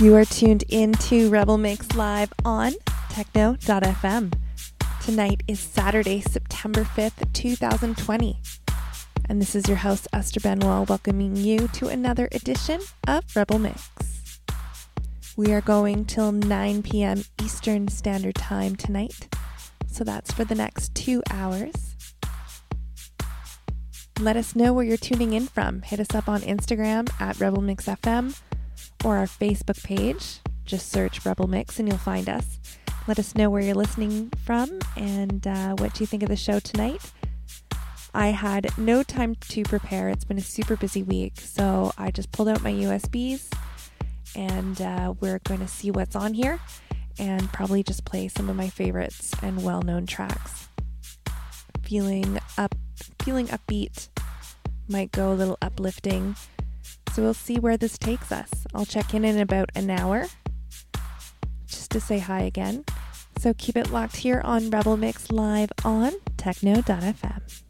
You are tuned into Rebel Mix Live on Techno.fm. Tonight is Saturday, September 5th, 2020. And this is your host, Esther Benoit, welcoming you to another edition of Rebel Mix. We are going till 9 p.m. Eastern Standard Time tonight. So that's for the next two hours. Let us know where you're tuning in from. Hit us up on Instagram at Rebel Mix FM or our Facebook page. Just search Rebel Mix and you'll find us. Let us know where you're listening from and uh, what you think of the show tonight. I had no time to prepare. It's been a super busy week, so I just pulled out my USBs and uh, we're going to see what's on here and probably just play some of my favorites and well-known tracks. Feeling up, feeling upbeat, might go a little uplifting so we'll see where this takes us. I'll check in in about an hour just to say hi again. So keep it locked here on Rebel Mix Live on Techno.fm.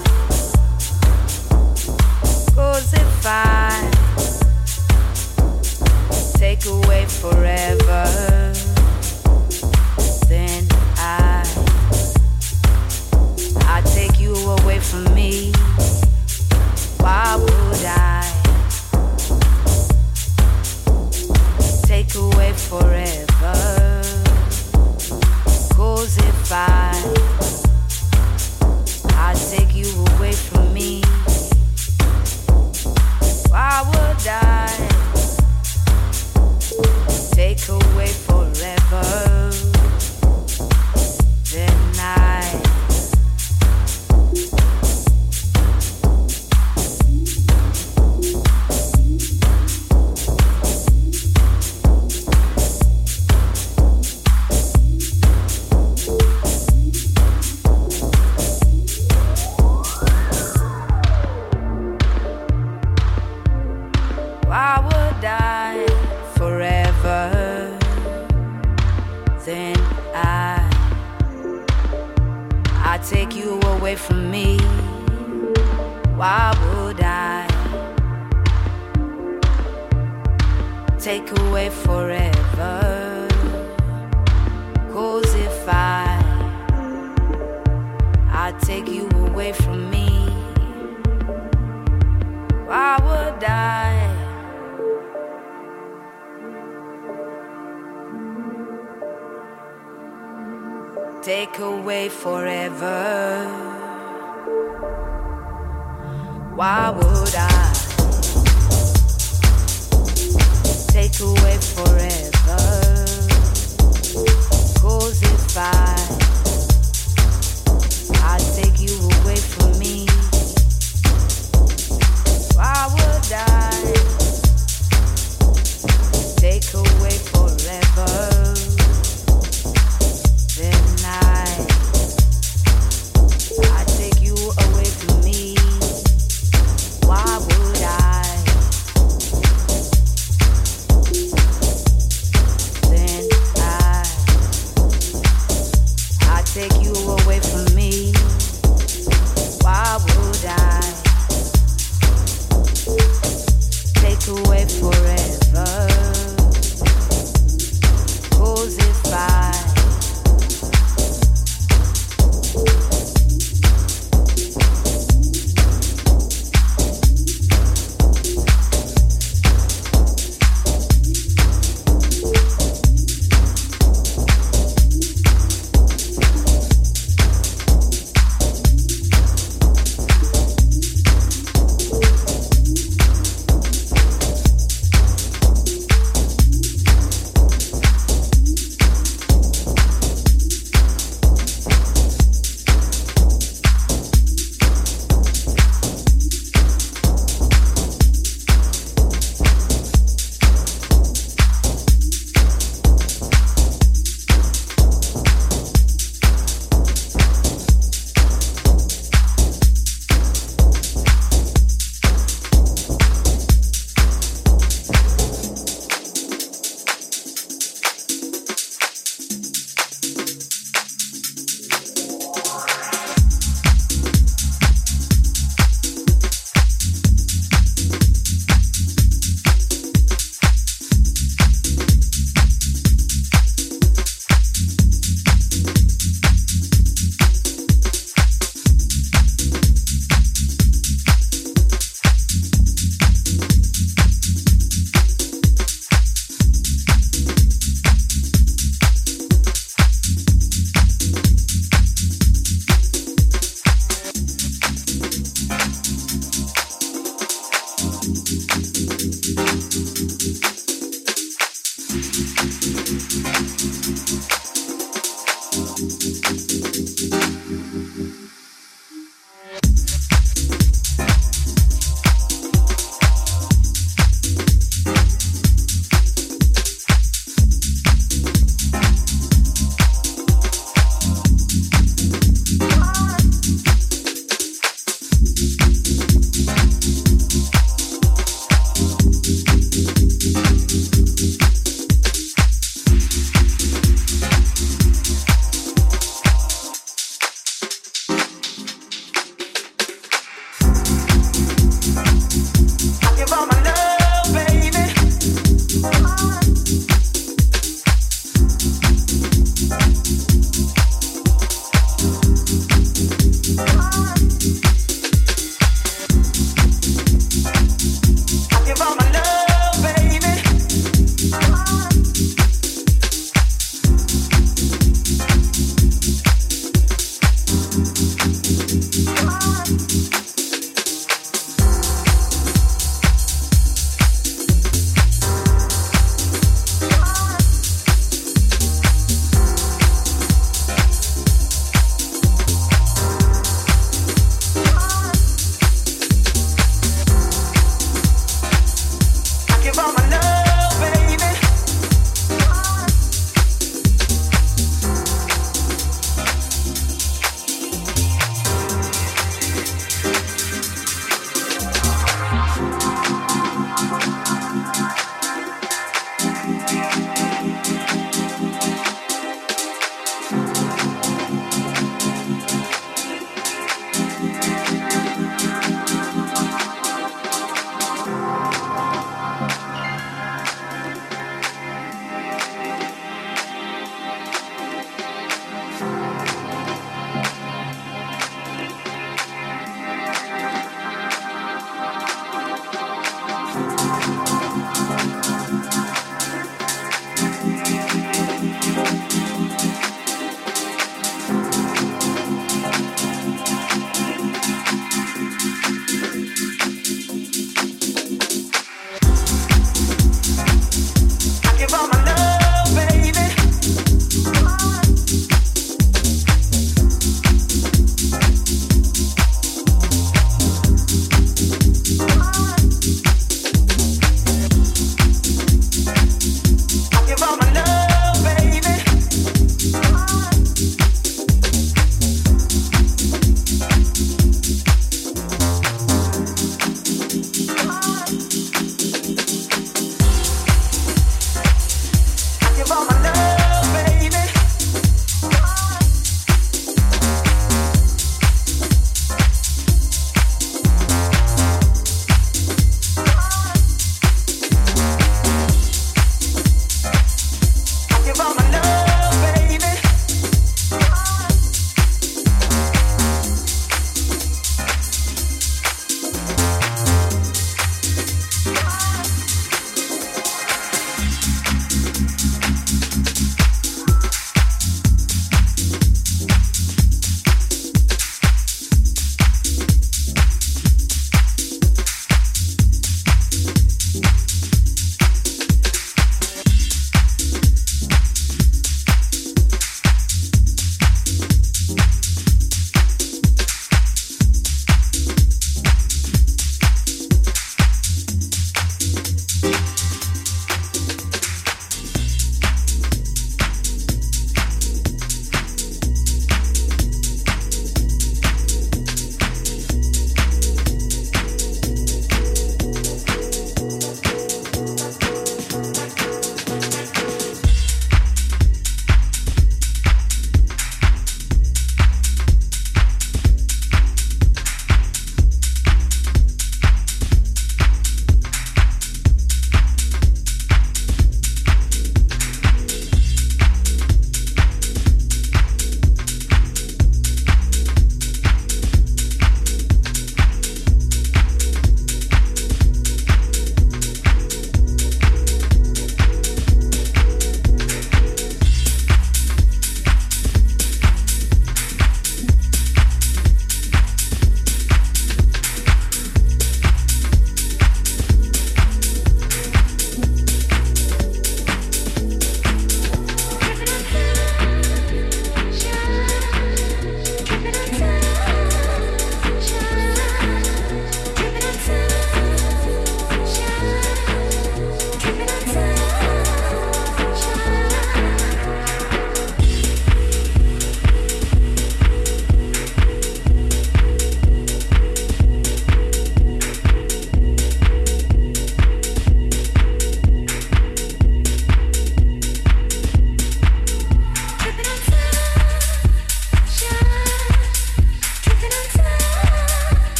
Cause if I take away forever, then I I take you away from me. Why would I take away forever? Cause if I forever. Why would I? Take away forever. Cause if I I'd take you away from me. Why would I take away forever?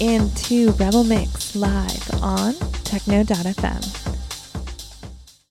You are tuned in to Rebel Mix live on Techno.fm.